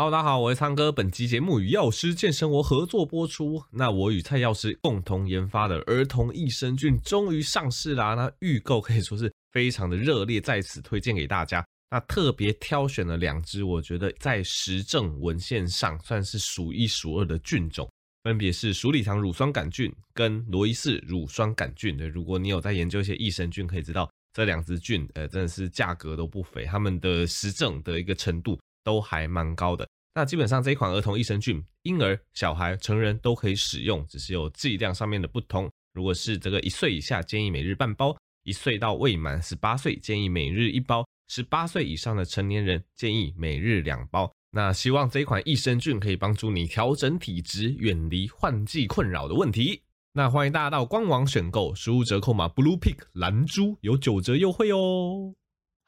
Hello，大家好，我是苍哥。本期节目与药师健生活合作播出。那我与蔡药师共同研发的儿童益生菌终于上市啦！那预购可以说是非常的热烈，在此推荐给大家。那特别挑选了两支，我觉得在实证文献上算是数一数二的菌种，分别是鼠李糖乳酸杆菌跟罗伊氏乳酸杆菌。对，如果你有在研究一些益生菌，可以知道这两支菌，呃，真的是价格都不菲，它们的实证的一个程度。都还蛮高的。那基本上这一款儿童益生菌，婴儿、小孩、成人都可以使用，只是有剂量上面的不同。如果是这个一岁以下，建议每日半包；一岁到未满十八岁，建议每日一包；十八岁以上的成年人，建议每日两包。那希望这一款益生菌可以帮助你调整体质，远离换季困扰的问题。那欢迎大家到官网选购，输入折扣码 Blue Pick 蓝猪有九折优惠哦。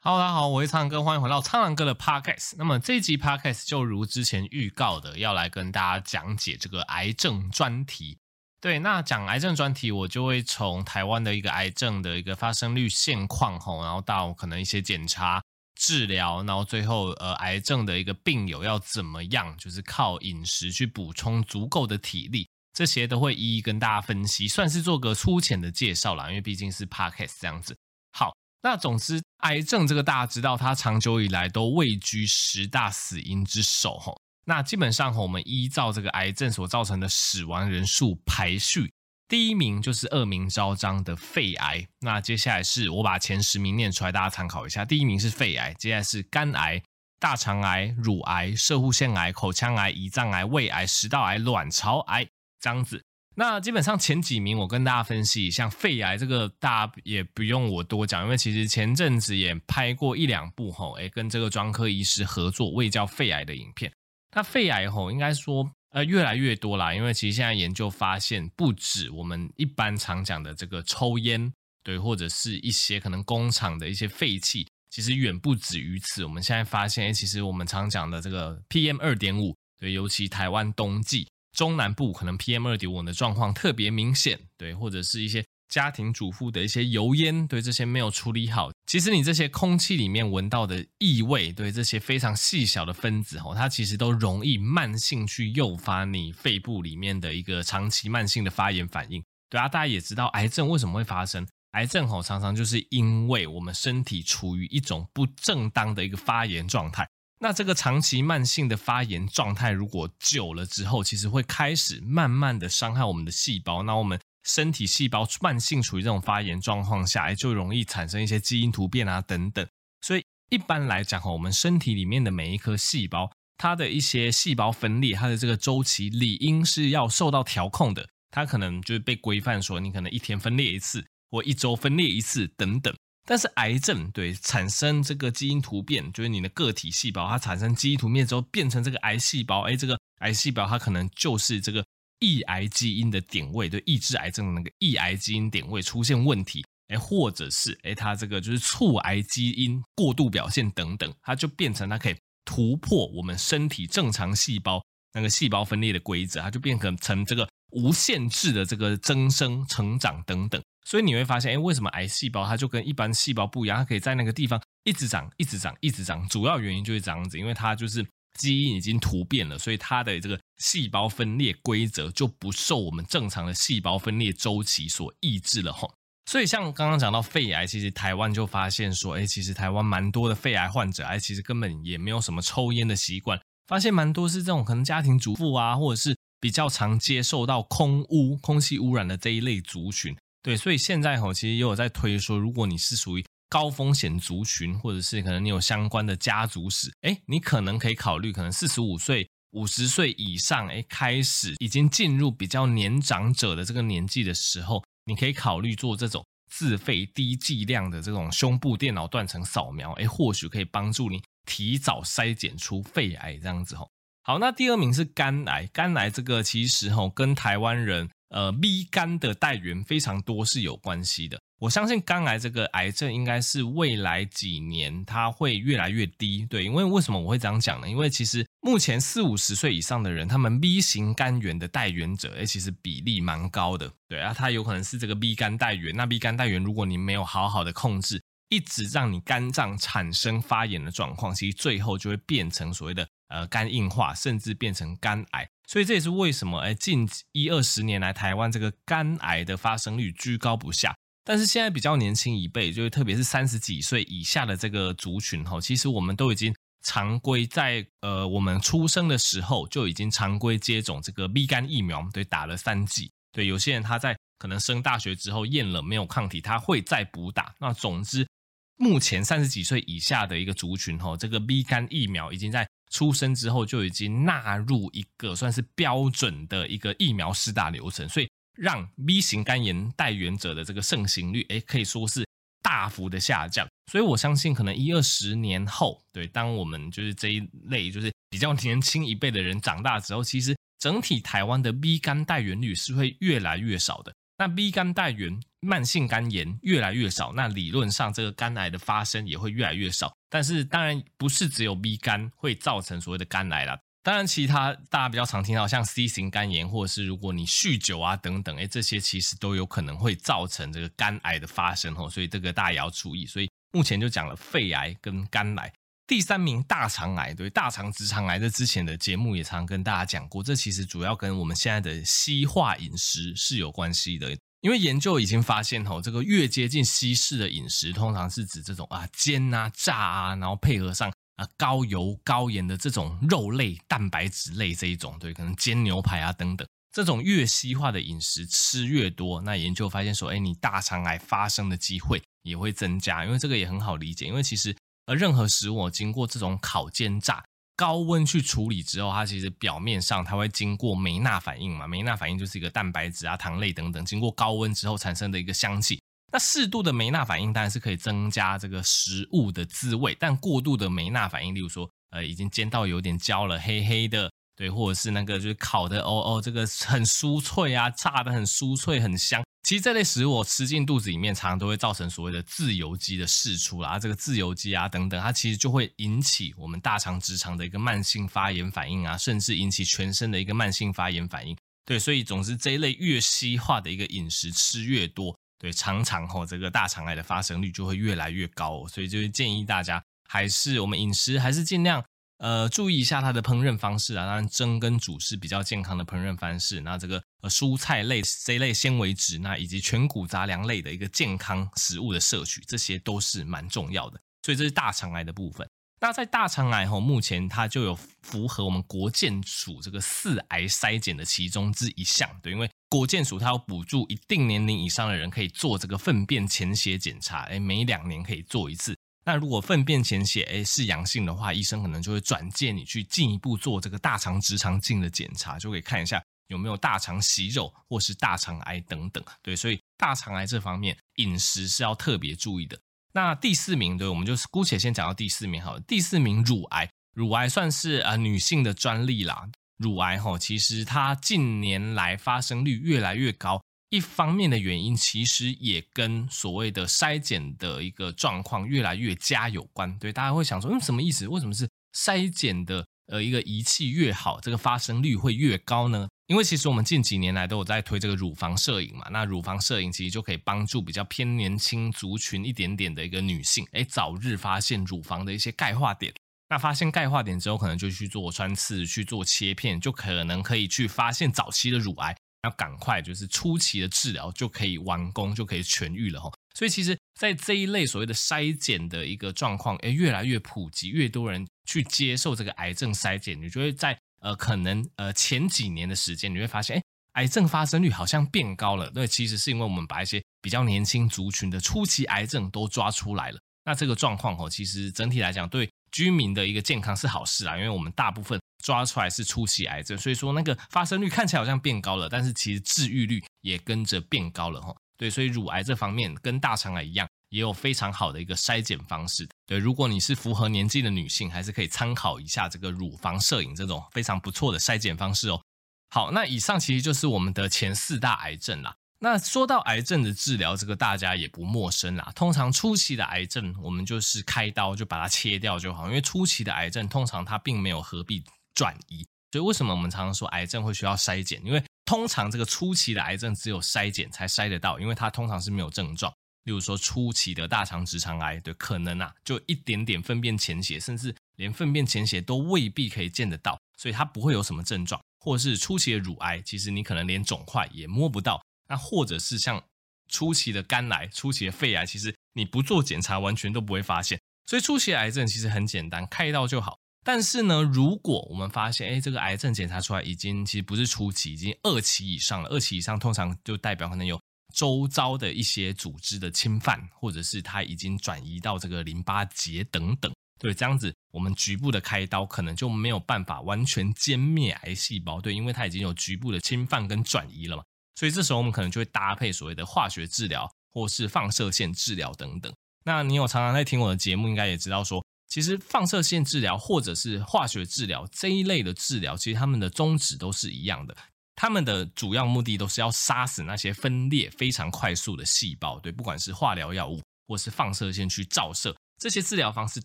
Hello，大家好，我是苍狼哥，欢迎回到苍狼哥的 Podcast。那么这一集 Podcast 就如之前预告的，要来跟大家讲解这个癌症专题。对，那讲癌症专题，我就会从台湾的一个癌症的一个发生率现况吼，然后到可能一些检查、治疗，然后最后呃癌症的一个病友要怎么样，就是靠饮食去补充足够的体力，这些都会一一跟大家分析，算是做个粗浅的介绍啦，因为毕竟是 Podcast 这样子。好。那总之，癌症这个大家知道，它长久以来都位居十大死因之首哈。那基本上我们依照这个癌症所造成的死亡人数排序，第一名就是恶名昭彰的肺癌。那接下来是我把前十名念出来，大家参考一下。第一名是肺癌，接下来是肝癌、大肠癌、乳癌、射护腺癌、口腔癌、胰脏癌、胃癌、食道癌、卵巢癌这样子。那基本上前几名我跟大家分析，像肺癌这个大家也不用我多讲，因为其实前阵子也拍过一两部吼，诶跟这个专科医师合作未教肺癌的影片。那肺癌吼应该说呃越来越多啦，因为其实现在研究发现，不止我们一般常讲的这个抽烟，对，或者是一些可能工厂的一些废气，其实远不止于此。我们现在发现，诶其实我们常讲的这个 PM 二点五，对，尤其台湾冬季。中南部可能 PM 二点五的状况特别明显，对，或者是一些家庭主妇的一些油烟，对这些没有处理好，其实你这些空气里面闻到的异味，对这些非常细小的分子哦，它其实都容易慢性去诱发你肺部里面的一个长期慢性的发炎反应。对啊，大家也知道癌症为什么会发生，癌症哦常常就是因为我们身体处于一种不正当的一个发炎状态。那这个长期慢性的发炎状态，如果久了之后，其实会开始慢慢的伤害我们的细胞。那我们身体细胞慢性处于这种发炎状况下，就容易产生一些基因突变啊等等。所以一般来讲哈，我们身体里面的每一颗细胞，它的一些细胞分裂，它的这个周期理应是要受到调控的。它可能就是被规范说，你可能一天分裂一次，或一周分裂一次等等。但是癌症对产生这个基因突变，就是你的个体细胞它产生基因突变之后变成这个癌细胞，哎，这个癌细胞它可能就是这个抑癌基因的点位，对，抑制癌症的那个抑癌基因点位出现问题，哎，或者是哎它这个就是促癌基因过度表现等等，它就变成它可以突破我们身体正常细胞那个细胞分裂的规则，它就变成成这个无限制的这个增生成长等等。所以你会发现，哎，为什么癌细胞它就跟一般细胞不一样？它可以在那个地方一直长、一直长、一直长。主要原因就是这样子，因为它就是基因已经突变了，所以它的这个细胞分裂规则就不受我们正常的细胞分裂周期所抑制了吼。所以像刚刚讲到肺癌，其实台湾就发现说，哎，其实台湾蛮多的肺癌患者，哎，其实根本也没有什么抽烟的习惯，发现蛮多是这种可能家庭主妇啊，或者是比较常接受到空污、空气污染的这一类族群。对，所以现在吼，其实也有在推说，如果你是属于高风险族群，或者是可能你有相关的家族史，诶，你可能可以考虑，可能四十五岁、五十岁以上，诶，开始已经进入比较年长者的这个年纪的时候，你可以考虑做这种自费低剂量的这种胸部电脑断层扫描，诶，或许可以帮助你提早筛检出肺癌这样子吼。好，那第二名是肝癌，肝癌这个其实吼跟台湾人。呃，B 肝的带源非常多是有关系的。我相信肝癌这个癌症应该是未来几年它会越来越低。对，因为为什么我会这样讲呢？因为其实目前四五十岁以上的人，他们 B 型肝炎的带源者，哎，其实比例蛮高的。对啊，它有可能是这个 B 肝带源。那 B 肝带源，如果你没有好好的控制，一直让你肝脏产生发炎的状况，其实最后就会变成所谓的呃肝硬化，甚至变成肝癌。所以这也是为什么哎，近一二十年来台湾这个肝癌的发生率居高不下。但是现在比较年轻一辈，就是特别是三十几岁以下的这个族群哈，其实我们都已经常规在呃我们出生的时候就已经常规接种这个 B 肝疫苗，对，打了三剂。对，有些人他在可能升大学之后验了没有抗体，他会再补打。那总之，目前三十几岁以下的一个族群哈，这个 B 肝疫苗已经在出生之后就已经纳入一个算是标准的一个疫苗施打流程，所以。让 B 型肝炎带原者的这个盛行率，诶，可以说是大幅的下降。所以我相信，可能一二十年后，对，当我们就是这一类就是比较年轻一辈的人长大之后，其实整体台湾的 B 肝带原率是会越来越少的。那 B 肝带原慢性肝炎越来越少，那理论上这个肝癌的发生也会越来越少。但是当然不是只有 B 肝会造成所谓的肝癌啦。当然，其他大家比较常听到，像 C 型肝炎，或者是如果你酗酒啊等等，哎，这些其实都有可能会造成这个肝癌的发生哦，所以这个大家也要注意。所以目前就讲了肺癌跟肝癌，第三名大肠癌，对，大肠直肠癌，这之前的节目也常跟大家讲过，这其实主要跟我们现在的西化饮食是有关系的，因为研究已经发现哦，这个越接近西式的饮食，通常是指这种啊煎啊炸啊，然后配合上。啊，高油高盐的这种肉类、蛋白质类这一种，对，可能煎牛排啊等等，这种越西化的饮食吃越多，那研究发现说，哎，你大肠癌发生的机会也会增加，因为这个也很好理解，因为其实而任何食物经过这种烤、煎、炸、高温去处理之后，它其实表面上它会经过梅纳反应嘛，梅纳反应就是一个蛋白质啊、糖类等等，经过高温之后产生的一个香气。那适度的梅纳反应当然是可以增加这个食物的滋味，但过度的梅纳反应，例如说，呃，已经煎到有点焦了，黑黑的，对，或者是那个就是烤的，哦哦，这个很酥脆啊，炸的很酥脆很香。其实这类食物我吃进肚子里面，常常都会造成所谓的自由基的释出啦，这个自由基啊等等，它其实就会引起我们大肠直肠的一个慢性发炎反应啊，甚至引起全身的一个慢性发炎反应。对，所以总之这一类越西化的一个饮食吃越多。对，常常吼这个大肠癌的发生率就会越来越高，所以就是建议大家还是我们饮食还是尽量呃注意一下它的烹饪方式啊，当然蒸跟煮是比较健康的烹饪方式。那这个呃蔬菜类这类纤维质，那以及全谷杂粮类的一个健康食物的摄取，这些都是蛮重要的。所以这是大肠癌的部分。那在大肠癌吼，目前它就有符合我们国健署这个四癌筛检的其中之一项，对，因为国健署它有补助一定年龄以上的人可以做这个粪便潜血检查，哎，每两年可以做一次。那如果粪便潜血哎是阳性的话，医生可能就会转介你去进一步做这个大肠直肠镜的检查，就可以看一下有没有大肠息肉或是大肠癌等等。对，所以大肠癌这方面饮食是要特别注意的。那第四名，对，我们就姑且先讲到第四名好了。第四名乳癌，乳癌算是呃女性的专利啦。乳癌吼，其实它近年来发生率越来越高，一方面的原因其实也跟所谓的筛检的一个状况越来越佳有关。对，大家会想说，嗯，什么意思？为什么是筛检的呃一个仪器越好，这个发生率会越高呢？因为其实我们近几年来都有在推这个乳房摄影嘛，那乳房摄影其实就可以帮助比较偏年轻族群一点点的一个女性，哎，早日发现乳房的一些钙化点。那发现钙化点之后，可能就去做穿刺、去做切片，就可能可以去发现早期的乳癌，要赶快就是初期的治疗就可以完工，就可以痊愈了哈。所以其实，在这一类所谓的筛检的一个状况，哎，越来越普及，越多人去接受这个癌症筛检，你就会在。呃，可能呃前几年的时间，你会发现，哎，癌症发生率好像变高了。那，其实是因为我们把一些比较年轻族群的初期癌症都抓出来了。那这个状况哦，其实整体来讲，对居民的一个健康是好事啊，因为我们大部分抓出来是初期癌症，所以说那个发生率看起来好像变高了，但是其实治愈率也跟着变高了哈。对，所以乳癌这方面跟大肠癌一样。也有非常好的一个筛检方式，对，如果你是符合年纪的女性，还是可以参考一下这个乳房摄影这种非常不错的筛检方式哦。好，那以上其实就是我们的前四大癌症啦。那说到癌症的治疗，这个大家也不陌生啦。通常初期的癌症，我们就是开刀就把它切掉就好，因为初期的癌症通常它并没有合并转移。所以为什么我们常常说癌症会需要筛检？因为通常这个初期的癌症只有筛检才筛得到，因为它通常是没有症状。例如说初期的大肠直肠癌，对，可能啊，就一点点粪便潜血，甚至连粪便潜血都未必可以见得到，所以它不会有什么症状。或者是初期的乳癌，其实你可能连肿块也摸不到。那或者是像初期的肝癌、初期的肺癌，其实你不做检查完全都不会发现。所以初期的癌症其实很简单，开刀就好。但是呢，如果我们发现，哎，这个癌症检查出来已经其实不是初期，已经二期以上了。二期以上通常就代表可能有周遭的一些组织的侵犯，或者是它已经转移到这个淋巴结等等。对，这样子我们局部的开刀可能就没有办法完全歼灭癌细胞。对，因为它已经有局部的侵犯跟转移了嘛。所以这时候我们可能就会搭配所谓的化学治疗，或是放射线治疗等等。那你有常常在听我的节目，应该也知道说。其实放射线治疗或者是化学治疗这一类的治疗，其实他们的宗旨都是一样的，他们的主要目的都是要杀死那些分裂非常快速的细胞。对，不管是化疗药物或是放射线去照射，这些治疗方式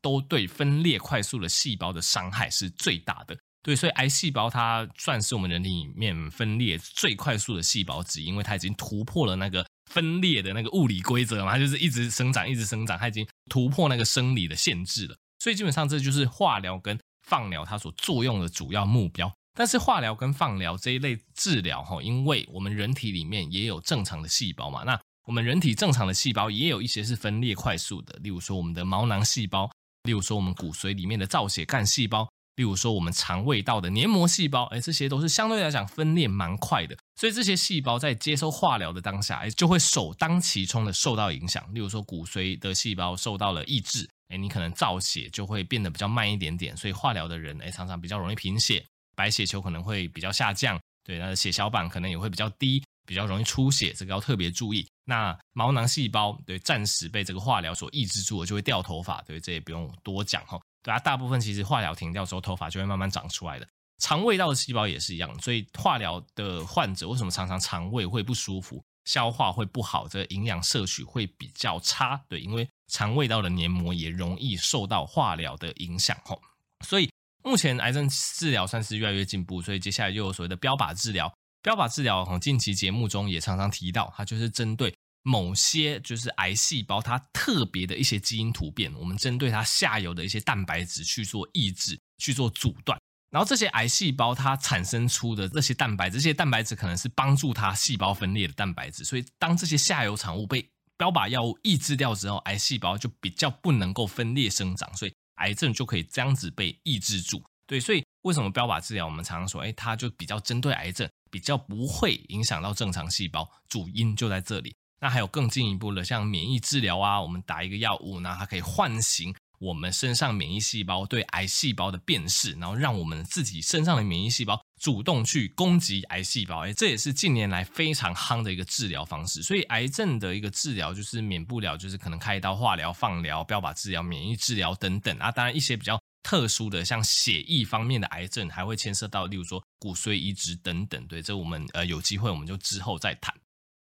都对分裂快速的细胞的伤害是最大的。对，所以癌细胞它算是我们人体里面分裂最快速的细胞之一，因为它已经突破了那个分裂的那个物理规则嘛，它就是一直生长，一直生长，它已经突破那个生理的限制了。所以基本上这就是化疗跟放疗它所作用的主要目标。但是化疗跟放疗这一类治疗哈，因为我们人体里面也有正常的细胞嘛，那我们人体正常的细胞也有一些是分裂快速的，例如说我们的毛囊细胞，例如说我们骨髓里面的造血干细胞。例如说，我们肠胃道的黏膜细胞，哎，这些都是相对来讲分裂蛮快的，所以这些细胞在接收化疗的当下，哎，就会首当其冲的受到影响。例如说，骨髓的细胞受到了抑制，哎，你可能造血就会变得比较慢一点点，所以化疗的人，哎，常常比较容易贫血，白血球可能会比较下降，对，那血小板可能也会比较低，比较容易出血，这个要特别注意。那毛囊细胞，对，暂时被这个化疗所抑制住了，就会掉头发，对，这也不用多讲哈。对啊，大部分其实化疗停掉之后，头发就会慢慢长出来的。肠胃道的细胞也是一样，所以化疗的患者为什么常常肠胃会不舒服、消化会不好，这个营养摄取会比较差？对，因为肠胃道的黏膜也容易受到化疗的影响。吼，所以目前癌症治疗算是越来越进步，所以接下来又有所谓的标靶治疗。标靶治疗，近期节目中也常常提到，它就是针对。某些就是癌细胞，它特别的一些基因突变，我们针对它下游的一些蛋白质去做抑制、去做阻断，然后这些癌细胞它产生出的这些蛋白质，这些蛋白质可能是帮助它细胞分裂的蛋白质，所以当这些下游产物被标靶药物抑制掉之后，癌细胞就比较不能够分裂生长，所以癌症就可以这样子被抑制住。对，所以为什么标靶治疗我们常常说，哎，它就比较针对癌症，比较不会影响到正常细胞，主因就在这里。那还有更进一步的，像免疫治疗啊，我们打一个药物，那它可以唤醒我们身上免疫细胞对癌细胞的辨识，然后让我们自己身上的免疫细胞主动去攻击癌细胞。诶，这也是近年来非常夯的一个治疗方式。所以癌症的一个治疗就是免不了就是可能开刀、化疗、放疗、标靶治疗、免疫治疗等等啊。当然一些比较特殊的，像血液方面的癌症，还会牵涉到例如说骨髓移植等等。对，这我们呃有机会我们就之后再谈。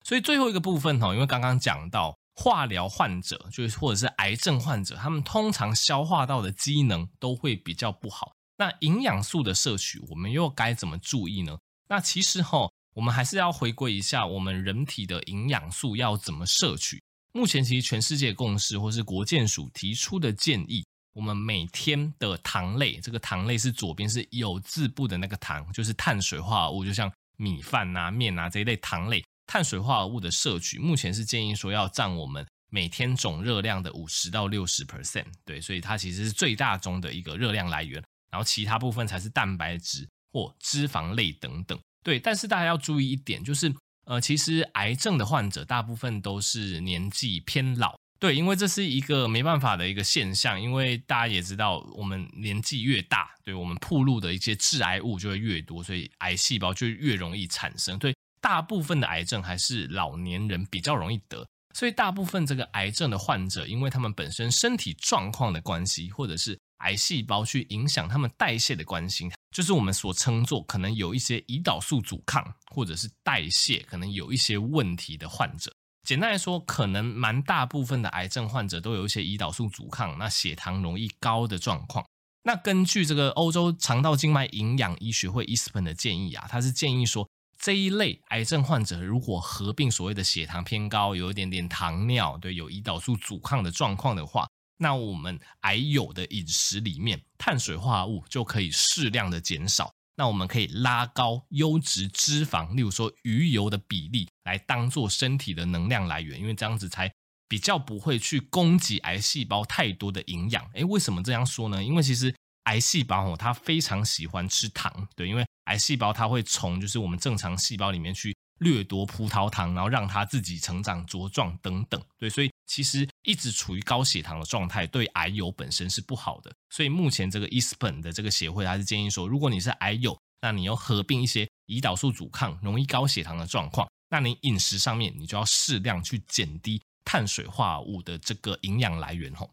所以最后一个部分哈，因为刚刚讲到化疗患者，就是或者是癌症患者，他们通常消化道的机能都会比较不好。那营养素的摄取，我们又该怎么注意呢？那其实哈，我们还是要回归一下我们人体的营养素要怎么摄取。目前其实全世界共识或是国健署提出的建议，我们每天的糖类，这个糖类是左边是有字部的那个糖，就是碳水化合物，就像米饭啊、面啊这一类糖类。碳水化合物的摄取，目前是建议说要占我们每天总热量的五十到六十 percent，对，所以它其实是最大宗的一个热量来源，然后其他部分才是蛋白质或脂肪类等等，对。但是大家要注意一点，就是呃，其实癌症的患者大部分都是年纪偏老，对，因为这是一个没办法的一个现象，因为大家也知道，我们年纪越大，对我们暴露的一些致癌物就会越多，所以癌细胞就越容易产生，对。大部分的癌症还是老年人比较容易得，所以大部分这个癌症的患者，因为他们本身身体状况的关系，或者是癌细胞去影响他们代谢的关系，就是我们所称作可能有一些胰岛素阻抗，或者是代谢可能有一些问题的患者。简单来说，可能蛮大部分的癌症患者都有一些胰岛素阻抗，那血糖容易高的状况。那根据这个欧洲肠道静脉营养医学会 （ISPN） 的建议啊，他是建议说。这一类癌症患者如果合并所谓的血糖偏高，有一点点糖尿，对，有胰岛素阻抗的状况的话，那我们癌友的饮食里面，碳水化合物就可以适量的减少。那我们可以拉高优质脂肪，例如说鱼油的比例，来当做身体的能量来源，因为这样子才比较不会去攻击癌细胞太多的营养。诶，为什么这样说呢？因为其实癌细胞哦，它非常喜欢吃糖，对，因为癌细胞它会从就是我们正常细胞里面去。掠夺葡萄糖，然后让它自己成长茁壮等等，对，所以其实一直处于高血糖的状态，对癌友本身是不好的。所以目前这个 ISPN 的这个协会，它是建议说，如果你是癌友，那你要合并一些胰岛素阻抗、容易高血糖的状况，那你饮食上面你就要适量去减低碳水化合物的这个营养来源吼。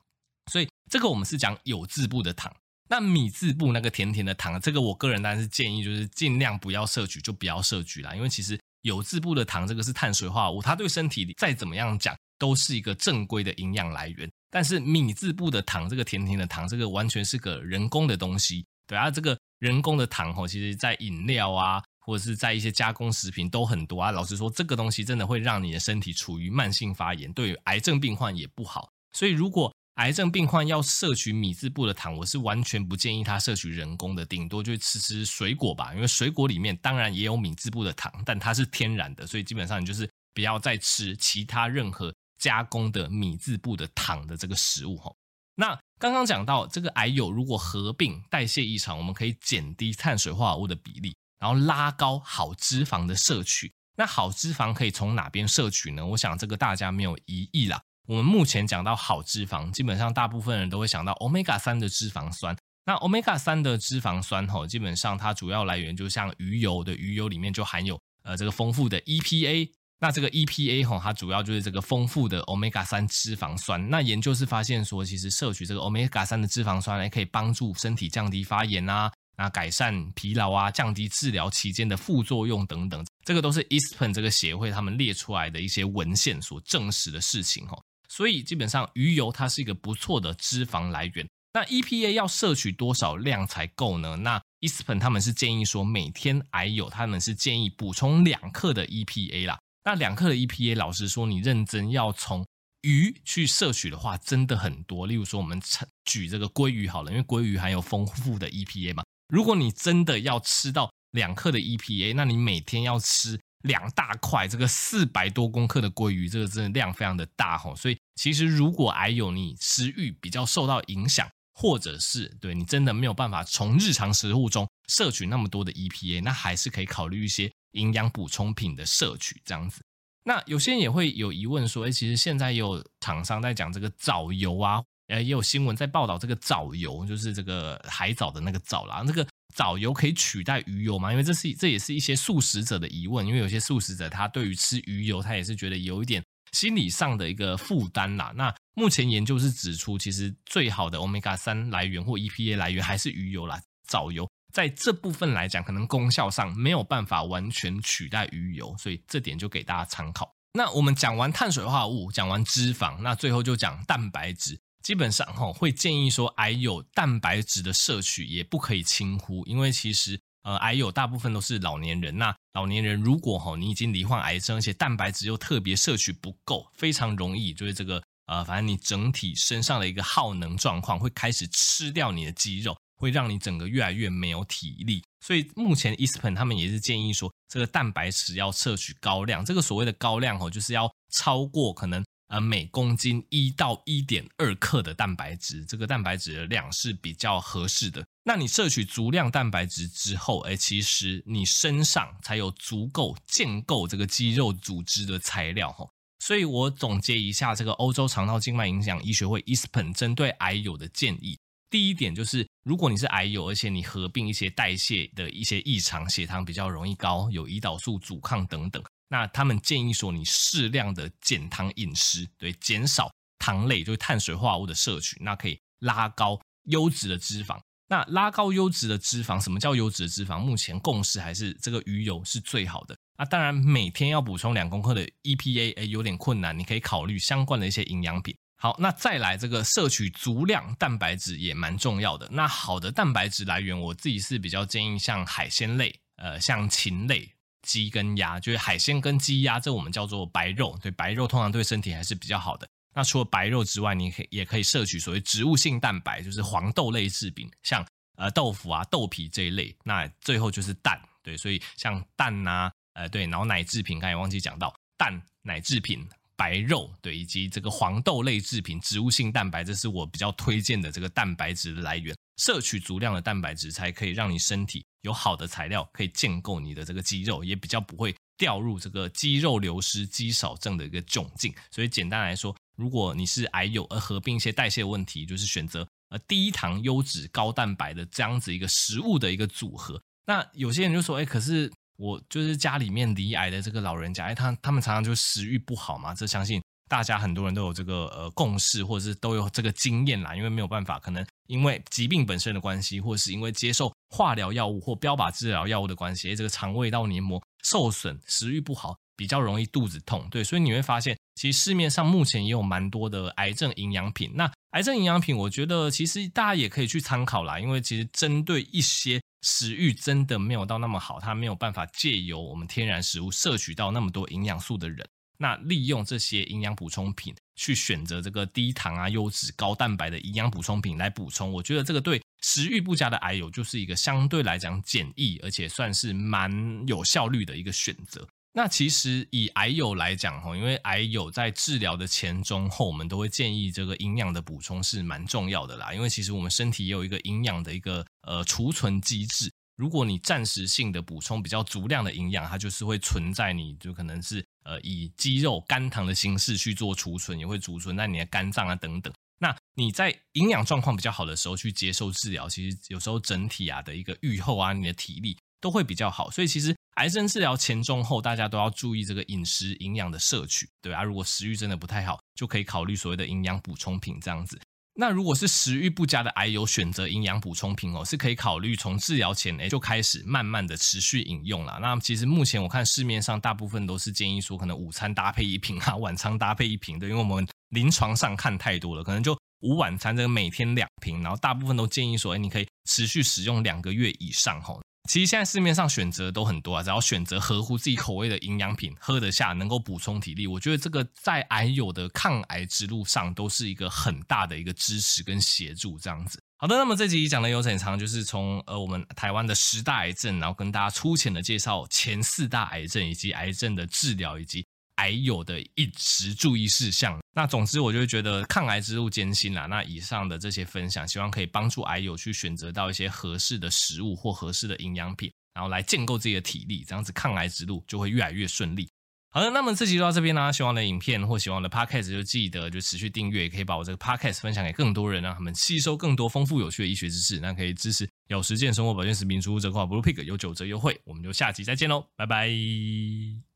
所以这个我们是讲有字部的糖，那米字部那个甜甜的糖，这个我个人当然是建议就是尽量不要摄取，就不要摄取啦，因为其实。有字部的糖，这个是碳水化合物，它对身体再怎么样讲都是一个正规的营养来源。但是米字部的糖，这个甜甜的糖，这个完全是个人工的东西。对啊，这个人工的糖吼，其实在饮料啊，或者是在一些加工食品都很多啊。老实说，这个东西真的会让你的身体处于慢性发炎，对癌症病患也不好。所以如果癌症病患要摄取米字部的糖，我是完全不建议他摄取人工的，顶多就吃吃水果吧。因为水果里面当然也有米字部的糖，但它是天然的，所以基本上你就是不要再吃其他任何加工的米字部的糖的这个食物哈。那刚刚讲到这个癌友如果合并代谢异常，我们可以减低碳水化合物的比例，然后拉高好脂肪的摄取。那好脂肪可以从哪边摄取呢？我想这个大家没有疑义啦。我们目前讲到好脂肪，基本上大部分人都会想到 Omega 三的脂肪酸。那 Omega 三的脂肪酸吼，基本上它主要来源就像鱼油的鱼油里面就含有呃这个丰富的 EPA。那这个 EPA 吼，它主要就是这个丰富的 Omega 三脂肪酸。那研究是发现说，其实摄取这个 Omega 三的脂肪酸，也可以帮助身体降低发炎啊，那改善疲劳啊，降低治疗期间的副作用等等。这个都是 ISPN 这个协会他们列出来的一些文献所证实的事情吼。所以基本上鱼油它是一个不错的脂肪来源。那 EPA 要摄取多少量才够呢？那 ISPN 他们是建议说，每天癌友他们是建议补充两克的 EPA 啦。那两克的 EPA，老实说，你认真要从鱼去摄取的话，真的很多。例如说，我们举这个鲑鱼好了，因为鲑鱼含有丰富的 EPA 嘛。如果你真的要吃到两克的 EPA，那你每天要吃。两大块，这个四百多公克的鲑鱼，这个真的量非常的大吼，所以其实如果癌友你食欲比较受到影响，或者是对你真的没有办法从日常食物中摄取那么多的 EPA，那还是可以考虑一些营养补充品的摄取这样子。那有些人也会有疑问说，诶，其实现在也有厂商在讲这个藻油啊，呃，也有新闻在报道这个藻油，就是这个海藻的那个藻啦，那个。藻油可以取代鱼油吗？因为这是这也是一些素食者的疑问。因为有些素食者他对于吃鱼油，他也是觉得有一点心理上的一个负担啦。那目前研究是指出，其实最好的 Omega 三来源或 EPA 来源还是鱼油啦。藻油在这部分来讲，可能功效上没有办法完全取代鱼油，所以这点就给大家参考。那我们讲完碳水化合物，讲完脂肪，那最后就讲蛋白质。基本上哈，会建议说，癌友蛋白质的摄取也不可以轻忽，因为其实呃，癌友大部分都是老年人，那老年人如果哈，你已经罹患癌症，而且蛋白质又特别摄取不够，非常容易就是这个呃，反正你整体身上的一个耗能状况会开始吃掉你的肌肉，会让你整个越来越没有体力。所以目前 ISPN 他们也是建议说，这个蛋白质要摄取高量，这个所谓的高量哦，就是要超过可能。呃，每公斤一到一点二克的蛋白质，这个蛋白质的量是比较合适的。那你摄取足量蛋白质之后，哎，其实你身上才有足够建构这个肌肉组织的材料哈。所以我总结一下这个欧洲肠道静脉影响医学会，ispen 针对癌友的建议，第一点就是，如果你是癌友，而且你合并一些代谢的一些异常，血糖比较容易高，有胰岛素阻抗等等。那他们建议说，你适量的减糖饮食，对，减少糖类，就是碳水化合物的摄取，那可以拉高优质的脂肪。那拉高优质的脂肪，什么叫优质的脂肪？目前共识还是这个鱼油是最好的。那当然，每天要补充两公克的 EPA，诶，有点困难，你可以考虑相关的一些营养品。好，那再来这个摄取足量蛋白质也蛮重要的。那好的蛋白质来源，我自己是比较建议像海鲜类，呃，像禽类。鸡跟鸭就是海鲜跟鸡鸭，这我们叫做白肉。对，白肉通常对身体还是比较好的。那除了白肉之外，你可以也可以摄取所谓植物性蛋白，就是黄豆类制品，像呃豆腐啊、豆皮这一类。那最后就是蛋，对，所以像蛋呐、啊，呃对，然后奶制品，刚才忘记讲到蛋、奶制品、白肉，对，以及这个黄豆类制品、植物性蛋白，这是我比较推荐的这个蛋白质的来源。摄取足量的蛋白质，才可以让你身体有好的材料可以建构你的这个肌肉，也比较不会掉入这个肌肉流失、肌少症的一个窘境。所以简单来说，如果你是癌友而合并一些代谢问题，就是选择呃低糖、优质、高蛋白的这样子一个食物的一个组合。那有些人就说，哎，可是我就是家里面罹癌的这个老人家，哎，他他们常常就食欲不好嘛，这相信。大家很多人都有这个呃共识，或者是都有这个经验啦，因为没有办法，可能因为疾病本身的关系，或者是因为接受化疗药物或标靶治疗药物的关系，这个肠胃道黏膜受损，食欲不好，比较容易肚子痛。对，所以你会发现，其实市面上目前也有蛮多的癌症营养品。那癌症营养品，我觉得其实大家也可以去参考啦，因为其实针对一些食欲真的没有到那么好，他没有办法借由我们天然食物摄取到那么多营养素的人。那利用这些营养补充品去选择这个低糖啊、优质、高蛋白的营养补充品来补充，我觉得这个对食欲不佳的癌友就是一个相对来讲简易，而且算是蛮有效率的一个选择。那其实以癌友来讲哈，因为癌友在治疗的前、中、后，我们都会建议这个营养的补充是蛮重要的啦，因为其实我们身体也有一个营养的一个呃储存机制。如果你暂时性的补充比较足量的营养，它就是会存在你就可能是呃以肌肉肝糖的形式去做储存，也会储存在你的肝脏啊等等。那你在营养状况比较好的时候去接受治疗，其实有时候整体啊的一个愈后啊，你的体力都会比较好。所以其实癌症治疗前中后，大家都要注意这个饮食营养的摄取，对啊，如果食欲真的不太好，就可以考虑所谓的营养补充品这样子。那如果是食欲不佳的癌友，选择营养补充品哦，是可以考虑从治疗前诶就开始慢慢的持续饮用了。那其实目前我看市面上大部分都是建议说，可能午餐搭配一瓶啊，晚餐搭配一瓶的，因为我们临床上看太多了，可能就午晚餐这个每天两瓶，然后大部分都建议说，诶你可以持续使用两个月以上吼。其实现在市面上选择都很多啊，只要选择合乎自己口味的营养品，喝得下，能够补充体力，我觉得这个在癌友的抗癌之路上都是一个很大的一个支持跟协助，这样子。好的，那么这集讲的有点长，就是从呃我们台湾的十大癌症，然后跟大家粗浅的介绍前四大癌症以及癌症的治疗以及。癌友的一时注意事项。那总之，我就觉得抗癌之路艰辛啦。那以上的这些分享，希望可以帮助癌友去选择到一些合适的食物或合适的营养品，然后来建构自己的体力，这样子抗癌之路就会越来越顺利。好的，那么这集就到这边啦。喜欢的影片或喜欢的 podcast，就记得就持续订阅，也可以把我这个 podcast 分享给更多人，让他们吸收更多丰富有趣的医学知识。那可以支持有实践生活保健食品输入折扣 Blue Pig 有九折优惠。我们就下期再见喽，拜拜。